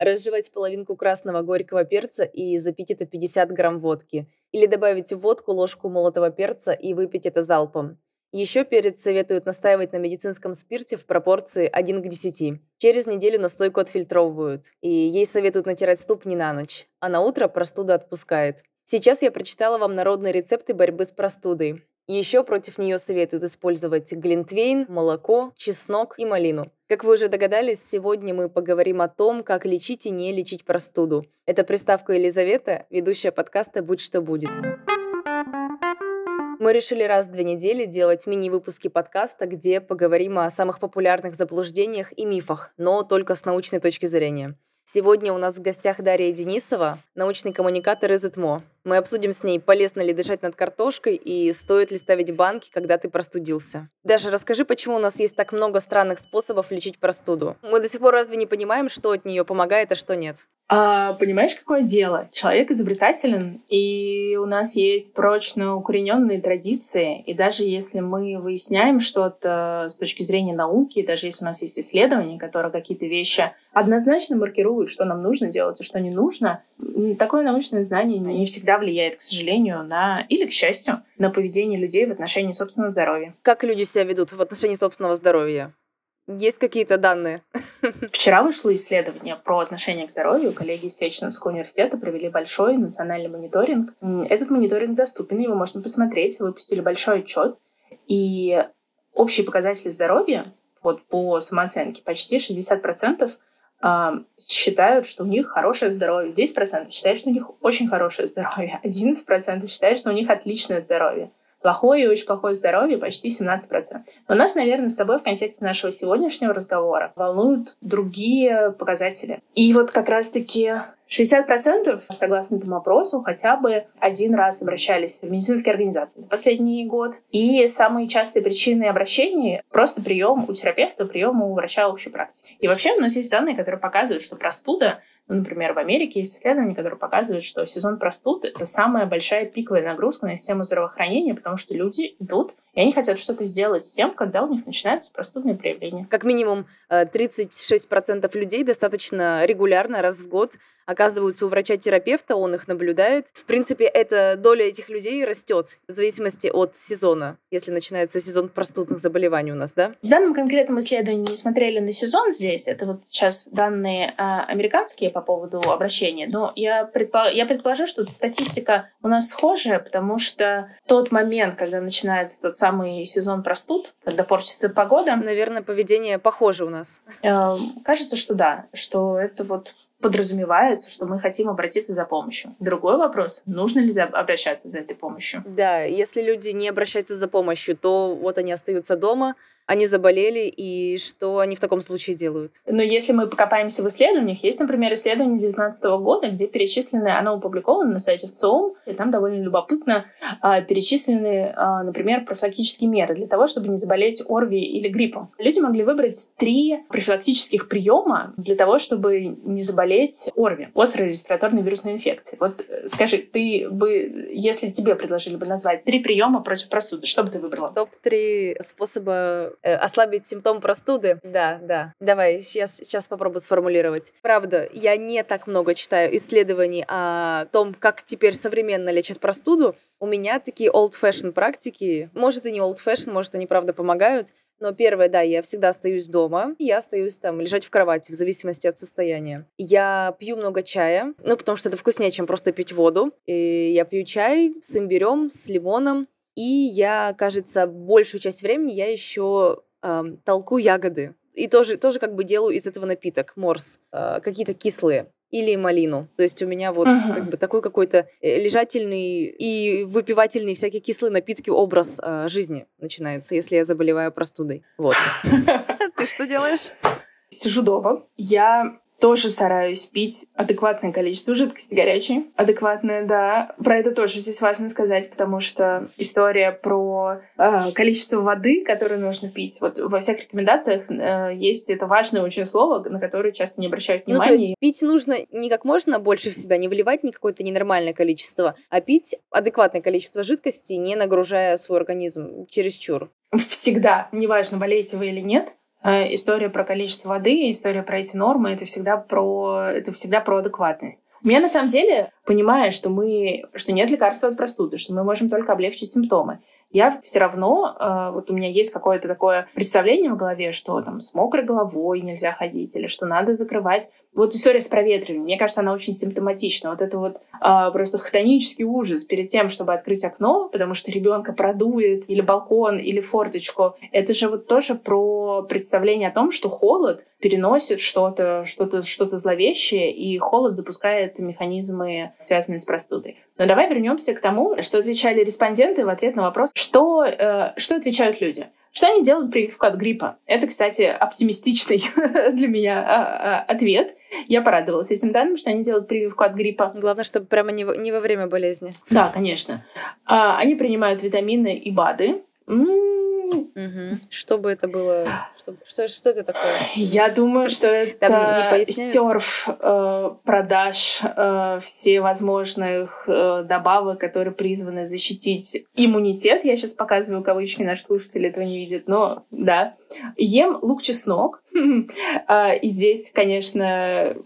Разжевать половинку красного горького перца и запить это 50 грамм водки. Или добавить в водку ложку молотого перца и выпить это залпом. Еще перец советуют настаивать на медицинском спирте в пропорции 1 к 10. Через неделю настойку отфильтровывают. И ей советуют натирать ступни на ночь. А на утро простуда отпускает. Сейчас я прочитала вам народные рецепты борьбы с простудой. Еще против нее советуют использовать глинтвейн, молоко, чеснок и малину. Как вы уже догадались, сегодня мы поговорим о том, как лечить и не лечить простуду. Это приставка Елизавета, ведущая подкаста «Будь что будет». Мы решили раз в две недели делать мини-выпуски подкаста, где поговорим о самых популярных заблуждениях и мифах, но только с научной точки зрения. Сегодня у нас в гостях Дарья Денисова, научный коммуникатор из ЭТМО. Мы обсудим с ней, полезно ли дышать над картошкой и стоит ли ставить банки, когда ты простудился. Даже расскажи, почему у нас есть так много странных способов лечить простуду. Мы до сих пор разве не понимаем, что от нее помогает, а что нет? А, понимаешь, какое дело? Человек изобретателен, и у нас есть прочно укорененные традиции. И даже если мы выясняем что-то с точки зрения науки, даже если у нас есть исследования, которые какие-то вещи однозначно маркируют, что нам нужно делать и что не нужно, такое научное знание не всегда влияет, к сожалению, на или к счастью, на поведение людей в отношении собственного здоровья. Как люди себя ведут в отношении собственного здоровья? Есть какие-то данные? Вчера вышло исследование про отношение к здоровью. Коллеги из Сеченовского университета провели большой национальный мониторинг. Этот мониторинг доступен, его можно посмотреть. Выпустили большой отчет. И общие показатели здоровья, вот по самооценке, почти 60% а, считают, что у них хорошее здоровье. 10% считают, что у них очень хорошее здоровье. 11% считают, что у них отличное здоровье плохое и очень плохое здоровье почти 17%. Но нас, наверное, с тобой в контексте нашего сегодняшнего разговора волнуют другие показатели. И вот как раз-таки 60% согласно этому опросу хотя бы один раз обращались в медицинские организации за последний год. И самые частые причины обращений — просто прием у терапевта, прием у врача общей практики. И вообще у нас есть данные, которые показывают, что простуда ну, например, в Америке есть исследования, которые показывают, что сезон простуд — это самая большая пиковая нагрузка на систему здравоохранения, потому что люди идут и они хотят что-то сделать с тем, когда у них начинаются простудные проявления. Как минимум 36% э, людей достаточно регулярно, раз в год, оказываются у врача-терапевта, он их наблюдает. В принципе, эта доля этих людей растет в зависимости от сезона, если начинается сезон простудных заболеваний у нас, да? В данном конкретном исследовании не смотрели на сезон здесь. Это вот сейчас данные а, американские по поводу обращения. Но я, предпол... я предположу, что статистика у нас схожая, потому что тот момент, когда начинается тот самый сезон простуд, когда портится погода. Наверное, поведение похоже у нас. Э, кажется, что да, что это вот подразумевается, что мы хотим обратиться за помощью. Другой вопрос, нужно ли обращаться за этой помощью? Да, если люди не обращаются за помощью, то вот они остаются дома, они заболели, и что они в таком случае делают? Но если мы покопаемся в исследованиях, есть, например, исследование 2019 года, где перечислены, оно опубликовано на сайте ВЦИОМ, и там довольно любопытно а, перечислены, а, например, профилактические меры для того, чтобы не заболеть ОРВИ или гриппом. Люди могли выбрать три профилактических приема для того, чтобы не заболеть ОРВИ, острой респираторной вирусной инфекции. Вот э, скажи, ты бы, если тебе предложили бы назвать три приема против простуды, что бы ты выбрала? Топ-3 способа э, ослабить симптом простуды. Да, да. Давай, сейчас, сейчас попробую сформулировать. Правда, я не так много читаю исследований о том, как теперь современно лечат простуду. У меня такие old-fashion практики. Может, и не old-fashion, может, они правда помогают. Но первое, да, я всегда остаюсь дома, я остаюсь там лежать в кровати, в зависимости от состояния. Я пью много чая, ну, потому что это вкуснее, чем просто пить воду. И я пью чай с имбирем, с лимоном, и я, кажется, большую часть времени я еще э, толку ягоды. И тоже, тоже как бы делаю из этого напиток, морс, э, какие-то кислые или малину. То есть у меня вот uh-huh. как бы такой какой-то э, лежательный и выпивательный всякие кислые напитки образ э, жизни начинается, если я заболеваю простудой. Вот. Ты что делаешь? Сижу дома. Я тоже стараюсь пить адекватное количество жидкости горячей. Адекватное, да. Про это тоже здесь важно сказать, потому что история про э, количество воды, которую нужно пить. Вот во всех рекомендациях э, есть это важное очень слово, на которое часто не обращают внимания. Ну, то есть пить нужно не как можно больше в себя, не вливать не какое-то ненормальное количество, а пить адекватное количество жидкости, не нагружая свой организм чересчур. Всегда, неважно, болеете вы или нет, история про количество воды, история про эти нормы, это всегда про, это всегда про адекватность. Я на самом деле понимаю, что мы, что нет лекарства от простуды, что мы можем только облегчить симптомы я все равно, э, вот у меня есть какое-то такое представление в голове, что там с мокрой головой нельзя ходить, или что надо закрывать. Вот история с проветриванием, мне кажется, она очень симптоматична. Вот это вот э, просто хтонический ужас перед тем, чтобы открыть окно, потому что ребенка продует, или балкон, или форточку. Это же вот тоже про представление о том, что холод переносит что-то, что-то, что-то зловещее, и холод запускает механизмы, связанные с простудой. Но давай вернемся к тому, что отвечали респонденты в ответ на вопрос, что, э, что отвечают люди. Что они делают прививку от гриппа? Это, кстати, оптимистичный для меня а, а, ответ. Я порадовалась этим данным, что они делают прививку от гриппа. Главное, чтобы прямо не, не во время болезни. Да, конечно. А, они принимают витамины и БАДы. Угу. Что бы это было? Что, что, что это такое? Я думаю, что это не, серф э, продаж э, всевозможных э, добавок, которые призваны защитить иммунитет. Я сейчас показываю кавычки, наши слушатели этого не видят, но да. Ем лук-чеснок. А, и здесь, конечно,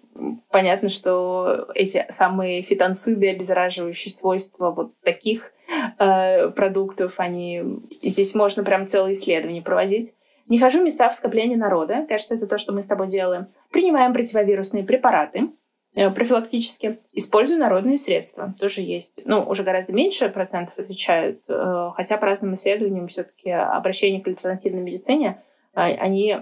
понятно, что эти самые фитонциды, обеззараживающие свойства вот таких э, продуктов, они... Здесь можно прям целое исследование проводить. Не хожу в места в скопления народа. Кажется, это то, что мы с тобой делаем. Принимаем противовирусные препараты э, профилактически. Использую народные средства. Тоже есть. Ну, уже гораздо меньше процентов отвечают. Э, хотя по разным исследованиям все-таки обращение к альтернативной медицине они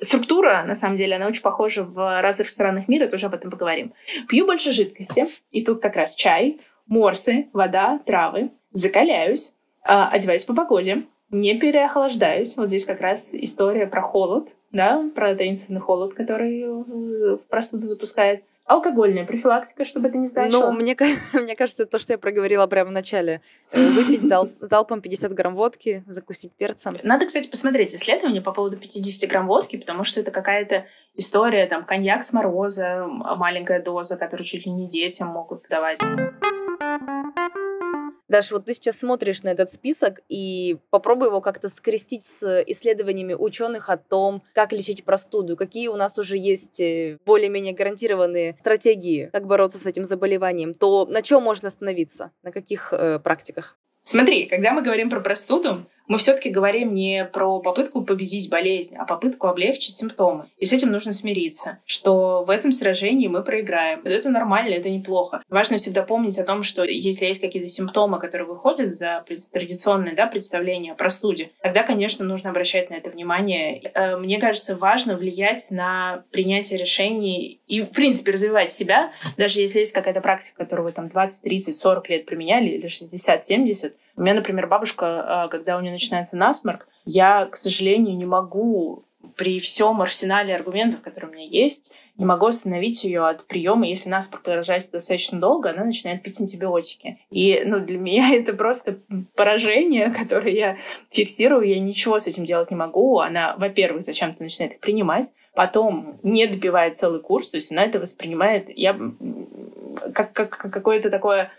структура, на самом деле, она очень похожа в разных странах мира, тоже об этом поговорим. Пью больше жидкости, и тут как раз чай, морсы, вода, травы. Закаляюсь, а, одеваюсь по погоде, не переохлаждаюсь. Вот здесь как раз история про холод, да, про таинственный холод, который в простуду запускает. Алкогольная профилактика, чтобы это не значило. Ну, мне, мне кажется, то, что я проговорила прямо в начале. Э, выпить зал, залпом 50 грамм водки, закусить перцем. Надо, кстати, посмотреть исследование по поводу 50 грамм водки, потому что это какая-то история, там, коньяк с мороза, маленькая доза, которую чуть ли не детям могут давать. Даш, вот ты сейчас смотришь на этот список и попробуй его как-то скрестить с исследованиями ученых о том, как лечить простуду, какие у нас уже есть э, более-менее гарантированные стратегии, как бороться с этим заболеванием, то на чем можно остановиться, на каких э, практиках? Смотри, когда мы говорим про простуду, мы все-таки говорим не про попытку победить болезнь, а попытку облегчить симптомы. И с этим нужно смириться, что в этом сражении мы проиграем. Это нормально, это неплохо. Важно всегда помнить о том, что если есть какие-то симптомы, которые выходят за традиционное да, представление о простуде, тогда, конечно, нужно обращать на это внимание. Э, мне кажется, важно влиять на принятие решений и, в принципе, развивать себя, даже если есть какая-то практика, которую вы там 20, 30, 40 лет применяли, или 60, 70, у меня, например, бабушка, а, когда у нее начинается насморк, я, к сожалению, не могу при всем арсенале аргументов, которые у меня есть, не могу остановить ее от приема. Если насморк продолжается достаточно долго, она начинает пить антибиотики. И ну, для меня это просто поражение, которое я фиксирую. Я ничего с этим делать не могу. Она, во-первых, зачем-то начинает их принимать, потом не допивает целый курс, то есть она это воспринимает я, как, как, как какое-то такое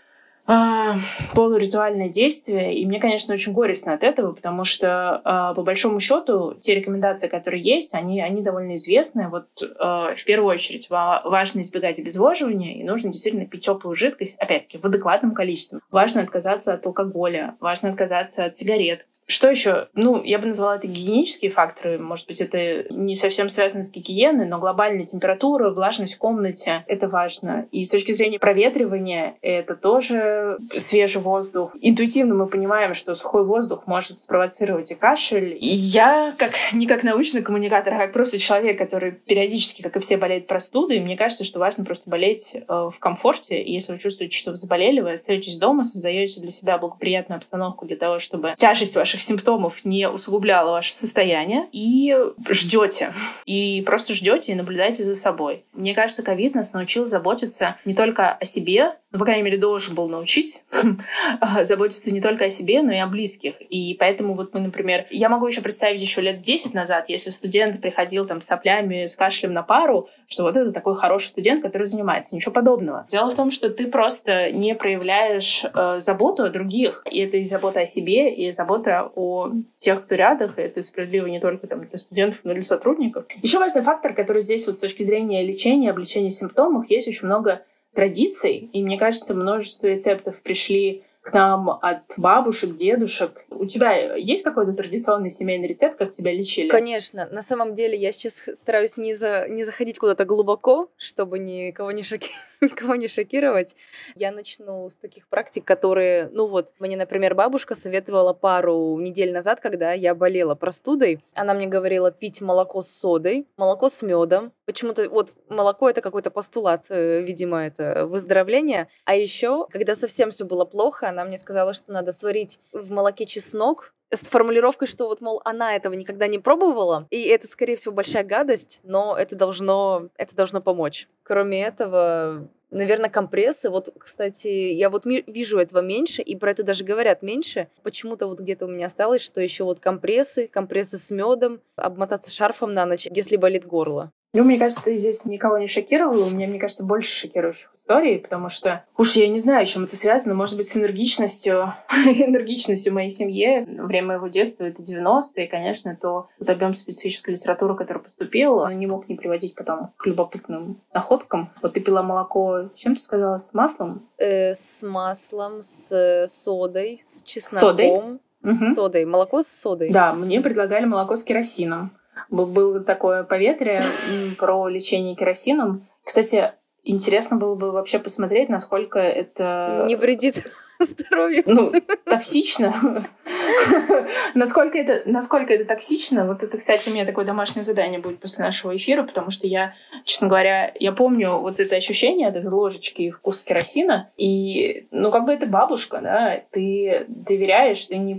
полуритуальное действие. И мне, конечно, очень горестно от этого, потому что, а, по большому счету, те рекомендации, которые есть, они, они довольно известны. Вот а, в первую очередь важно избегать обезвоживания, и нужно действительно пить теплую жидкость, опять-таки, в адекватном количестве. Важно отказаться от алкоголя, важно отказаться от сигарет, что еще? Ну, я бы назвала это гигиенические факторы. Может быть, это не совсем связано с гигиеной, но глобальная температура, влажность в комнате — это важно. И с точки зрения проветривания это тоже свежий воздух. Интуитивно мы понимаем, что сухой воздух может спровоцировать и кашель. И я, как не как научный коммуникатор, а как просто человек, который периодически, как и все, болеет простудой, мне кажется, что важно просто болеть э, в комфорте. И если вы чувствуете, что вы заболели, вы остаетесь дома, создаете для себя благоприятную обстановку для того, чтобы тяжесть ваших ваших симптомов не усугубляло ваше состояние, и ждете. И просто ждете и наблюдаете за собой. Мне кажется, ковид нас научил заботиться не только о себе, ну, по крайней мере, должен был научить заботиться не только о себе, но и о близких. И поэтому вот мы, например, я могу еще представить еще лет 10 назад, если студент приходил там с соплями, с кашлем на пару, что вот это такой хороший студент, который занимается. Ничего подобного. Дело в том, что ты просто не проявляешь э, заботу о других. И это и забота о себе, и забота о тех, кто рядом. И это справедливо не только там, для студентов, но и для сотрудников. Еще важный фактор, который здесь вот с точки зрения лечения, облегчения симптомов, есть очень много традиций, и мне кажется, множество рецептов пришли нам от бабушек, дедушек. У тебя есть какой-то традиционный семейный рецепт, как тебя лечили? Конечно. На самом деле я сейчас стараюсь не, за, не заходить куда-то глубоко, чтобы никого не, шоки... никого не шокировать. Я начну с таких практик, которые... Ну вот, мне, например, бабушка советовала пару недель назад, когда я болела простудой. Она мне говорила пить молоко с содой, молоко с медом. Почему-то вот молоко это какой-то постулат, э, видимо, это выздоровление. А еще, когда совсем все было плохо, она мне сказала, что надо сварить в молоке чеснок, с формулировкой, что вот, мол, она этого никогда не пробовала, и это, скорее всего, большая гадость, но это должно, это должно помочь. Кроме этого, Наверное, компрессы. Вот, кстати, я вот вижу этого меньше, и про это даже говорят меньше. Почему-то вот где-то у меня осталось, что еще вот компрессы, компрессы с медом, обмотаться шарфом на ночь, если болит горло. Ну, мне кажется, ты здесь никого не шокировала. У меня, мне кажется, больше шокирующих историй, потому что, уж я не знаю, чем это связано. Может быть, с энергичностью, энергичностью моей семьи. Время моего детства — это 90-е, и, конечно, то вот объем специфической литературы, который поступил, он не мог не приводить потом к любопытным находкам. Вот ты пила молоко, чем ты сказала, с маслом? Э, с маслом, с содой, с чесноком. Содой? Угу. Содой. Молоко с содой. Да, мне предлагали молоко с керосином. Было такое поветрие про лечение керосином. Кстати, интересно было бы вообще посмотреть, насколько это... Не вредит здоровью. Ну, токсично. насколько, это, насколько это токсично, вот это, кстати, у меня такое домашнее задание будет после нашего эфира, потому что я, честно говоря, я помню вот это ощущение от этой ложечки и вкус керосина, и, ну, как бы это бабушка, да, ты доверяешь, ты не,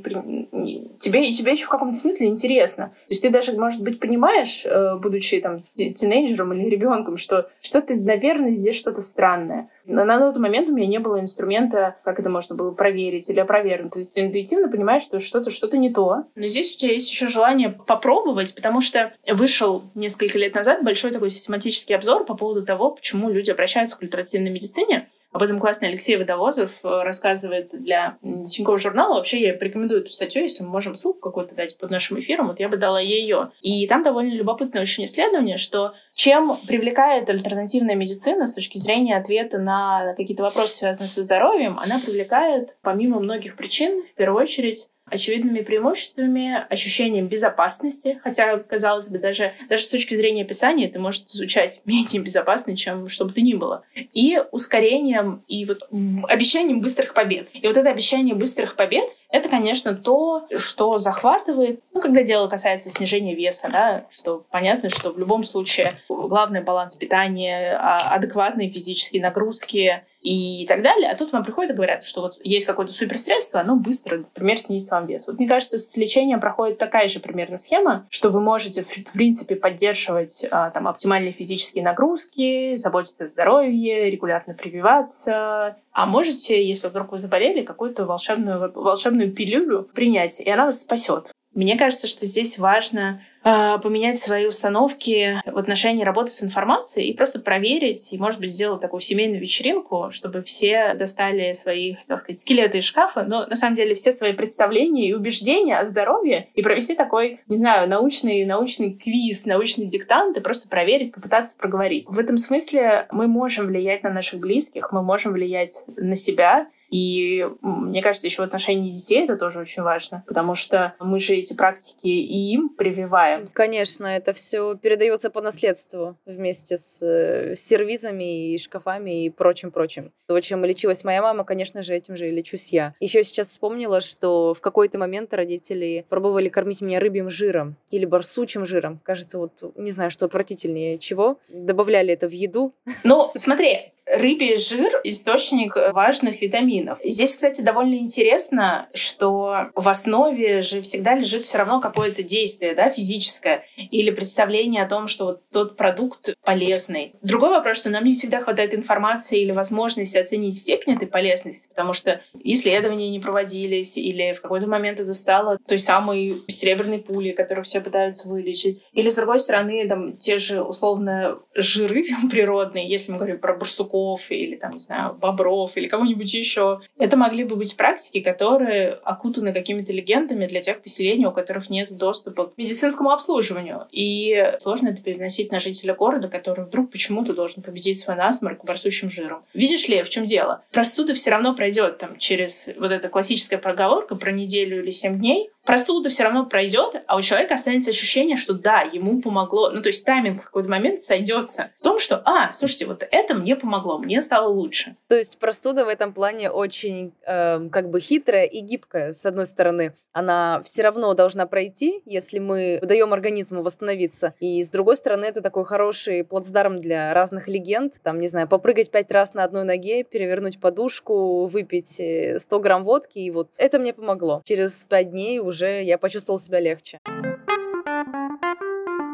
не тебе, и тебе еще в каком-то смысле интересно. То есть ты даже, может быть, понимаешь, э, будучи там тинейджером или ребенком, что что-то, наверное, здесь что-то странное. На тот момент у меня не было инструмента, как это можно было проверить или опровергнуть. То есть интуитивно понимаешь, что что-то что не то. Но здесь у тебя есть еще желание попробовать, потому что вышел несколько лет назад большой такой систематический обзор по поводу того, почему люди обращаются к альтернативной медицине. Об этом классный Алексей Водовозов э, рассказывает для Тинькофф журнала. Вообще, я рекомендую эту статью, если мы можем ссылку какую-то дать под нашим эфиром, вот я бы дала ее. И там довольно любопытное очень исследование, что чем привлекает альтернативная медицина с точки зрения ответа на какие-то вопросы, связанные со здоровьем, она привлекает, помимо многих причин, в первую очередь, очевидными преимуществами, ощущением безопасности, хотя, казалось бы, даже, даже с точки зрения описания это может звучать менее безопасно, чем что бы то ни было, и ускорением, и вот обещанием быстрых побед. И вот это обещание быстрых побед это, конечно, то, что захватывает, ну, когда дело касается снижения веса, да, что понятно, что в любом случае главный баланс питания, а, адекватные физические нагрузки и так далее. А тут вам приходят и говорят, что вот есть какое-то суперсредство, оно быстро, например, снизит вам вес. Вот мне кажется, с лечением проходит такая же примерно схема, что вы можете, в принципе, поддерживать а, там оптимальные физические нагрузки, заботиться о здоровье, регулярно прививаться, а можете, если вдруг вы заболели, какую-то волшебную, волшебную пилюлю принять, и она вас спасет. Мне кажется, что здесь важно э, поменять свои установки в отношении работы с информацией и просто проверить, и, может быть, сделать такую семейную вечеринку, чтобы все достали свои, хотел сказать, скелеты из шкафа, но на самом деле все свои представления и убеждения о здоровье и провести такой, не знаю, научный, научный квиз, научный диктант и просто проверить, попытаться проговорить. В этом смысле мы можем влиять на наших близких, мы можем влиять на себя, и мне кажется, еще в отношении детей это тоже очень важно, потому что мы же эти практики и им прививаем. Конечно, это все передается по наследству вместе с э, сервизами и шкафами и прочим-прочим. То, чем лечилась моя мама, конечно же, этим же и лечусь я. Еще сейчас вспомнила, что в какой-то момент родители пробовали кормить меня рыбьим жиром или барсучим жиром. Кажется, вот не знаю, что отвратительнее чего. Добавляли это в еду. Ну, смотри, Рыбий жир — источник важных витаминов. Здесь, кстати, довольно интересно, что в основе же всегда лежит все равно какое-то действие, да, физическое, или представление о том, что вот тот продукт полезный. Другой вопрос, что нам не всегда хватает информации или возможности оценить степень этой полезности, потому что исследования не проводились, или в какой-то момент это стало той самой серебряной пулей, которую все пытаются вылечить. Или, с другой стороны, там, те же, условно, жиры природные, если мы говорим про барсуков или, там, не знаю, бобров или кого-нибудь еще. Это могли бы быть практики, которые окутаны какими-то легендами для тех поселений, у которых нет доступа к медицинскому обслуживанию. И сложно это переносить на жителя города, который вдруг почему-то должен победить свой насморк барсучим жиром. Видишь ли, в чем дело? Простуда все равно пройдет там через вот эта классическая проговорка про неделю или семь дней, простуда все равно пройдет, а у человека останется ощущение, что да, ему помогло. Ну, то есть тайминг в какой-то момент сойдется в том, что, а, слушайте, вот это мне помогло, мне стало лучше. То есть простуда в этом плане очень э, как бы хитрая и гибкая, с одной стороны. Она все равно должна пройти, если мы даем организму восстановиться. И с другой стороны, это такой хороший плацдарм для разных легенд. Там, не знаю, попрыгать пять раз на одной ноге, перевернуть подушку, выпить 100 э, грамм водки, и вот это мне помогло. Через пять дней уже я почувствовала себя легче.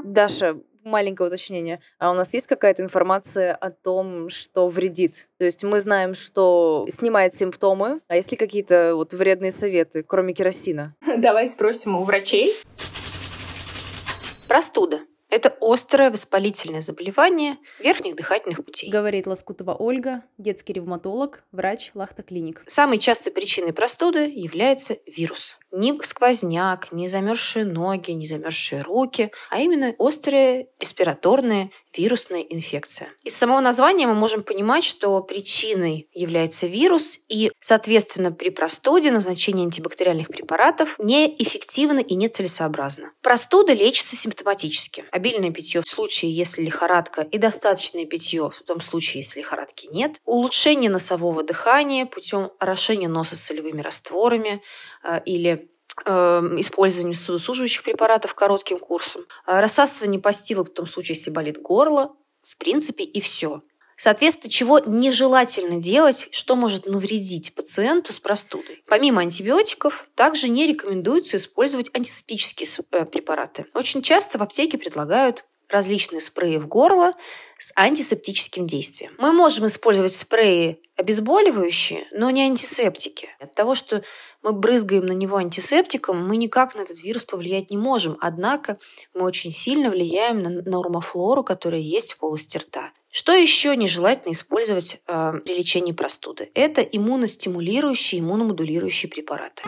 Даша, маленькое уточнение. А у нас есть какая-то информация о том, что вредит? То есть мы знаем, что снимает симптомы, а есть ли какие-то вот вредные советы, кроме керосина? Давай спросим у врачей. Простуда. Это острое воспалительное заболевание верхних дыхательных путей. Говорит Лоскутова Ольга, детский ревматолог, врач Лахта Клиник. Самой частой причиной простуды является вирус ни сквозняк, ни замерзшие ноги, ни замерзшие руки, а именно острая респираторная вирусная инфекция. Из самого названия мы можем понимать, что причиной является вирус, и, соответственно, при простуде назначение антибактериальных препаратов неэффективно и нецелесообразно. Простуда лечится симптоматически. Обильное питье в случае, если лихорадка, и достаточное питье в том случае, если лихорадки нет. Улучшение носового дыхания путем орошения носа солевыми растворами, или эм, использованием судосуживающих препаратов коротким курсом, э, рассасывание постилок в том случае, если болит горло, в принципе, и все. Соответственно, чего нежелательно делать, что может навредить пациенту с простудой. Помимо антибиотиков, также не рекомендуется использовать антисептические э, препараты. Очень часто в аптеке предлагают различные спреи в горло с антисептическим действием. Мы можем использовать спреи обезболивающие, но не антисептики. От того, что мы брызгаем на него антисептиком, мы никак на этот вирус повлиять не можем. Однако мы очень сильно влияем на нормофлору, которая есть в полости рта. Что еще нежелательно использовать э, при лечении простуды? Это иммуностимулирующие, иммуномодулирующие препараты.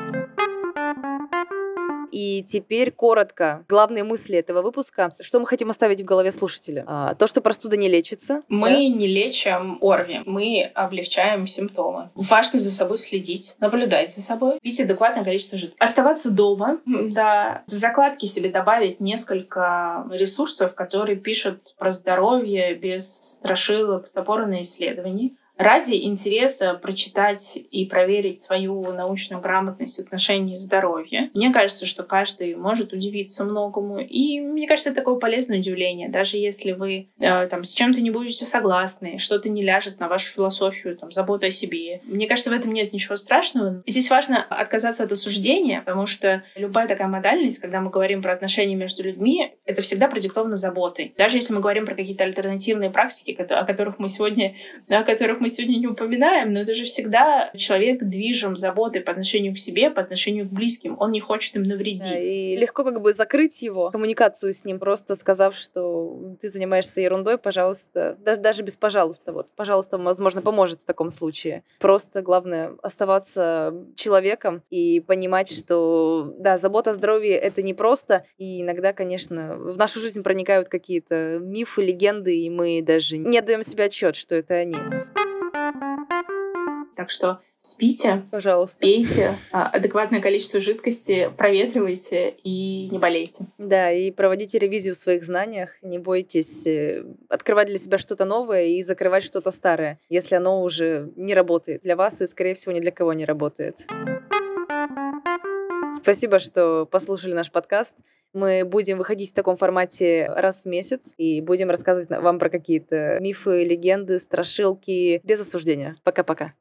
И теперь коротко главные мысли этого выпуска. Что мы хотим оставить в голове слушателя? А, то, что простуда не лечится. Мы да? не лечим ОРВИ, мы облегчаем симптомы. Важно за собой следить, наблюдать за собой, пить адекватное количество жидкости. Оставаться дома, да, в закладки себе добавить несколько ресурсов, которые пишут про здоровье без страшилок с опорой на исследования ради интереса прочитать и проверить свою научную грамотность в отношении здоровья. Мне кажется, что каждый может удивиться многому. И мне кажется, это такое полезное удивление. Даже если вы э, там с чем-то не будете согласны, что-то не ляжет на вашу философию, там, заботу о себе. Мне кажется, в этом нет ничего страшного. Здесь важно отказаться от осуждения, потому что любая такая модальность, когда мы говорим про отношения между людьми, это всегда продиктовано заботой. Даже если мы говорим про какие-то альтернативные практики, о которых мы сегодня, о которых мы сегодня не упоминаем, но это же всегда человек движим заботой по отношению к себе, по отношению к близким. Он не хочет им навредить. Да, и легко как бы закрыть его, коммуникацию с ним, просто сказав, что ты занимаешься ерундой, пожалуйста, даже, даже без пожалуйста, вот, пожалуйста, возможно, поможет в таком случае. Просто главное оставаться человеком и понимать, что, да, забота о здоровье — это не просто, и иногда, конечно, в нашу жизнь проникают какие-то мифы, легенды, и мы даже не отдаем себе отчет, что это они. Так что спите, пожалуйста, пейте а, адекватное количество жидкости, проветривайте и не болейте. Да, и проводите ревизию в своих знаниях, не бойтесь э, открывать для себя что-то новое и закрывать что-то старое, если оно уже не работает для вас и, скорее всего, ни для кого не работает. Спасибо, что послушали наш подкаст. Мы будем выходить в таком формате раз в месяц и будем рассказывать вам про какие-то мифы, легенды, страшилки без осуждения. Пока-пока.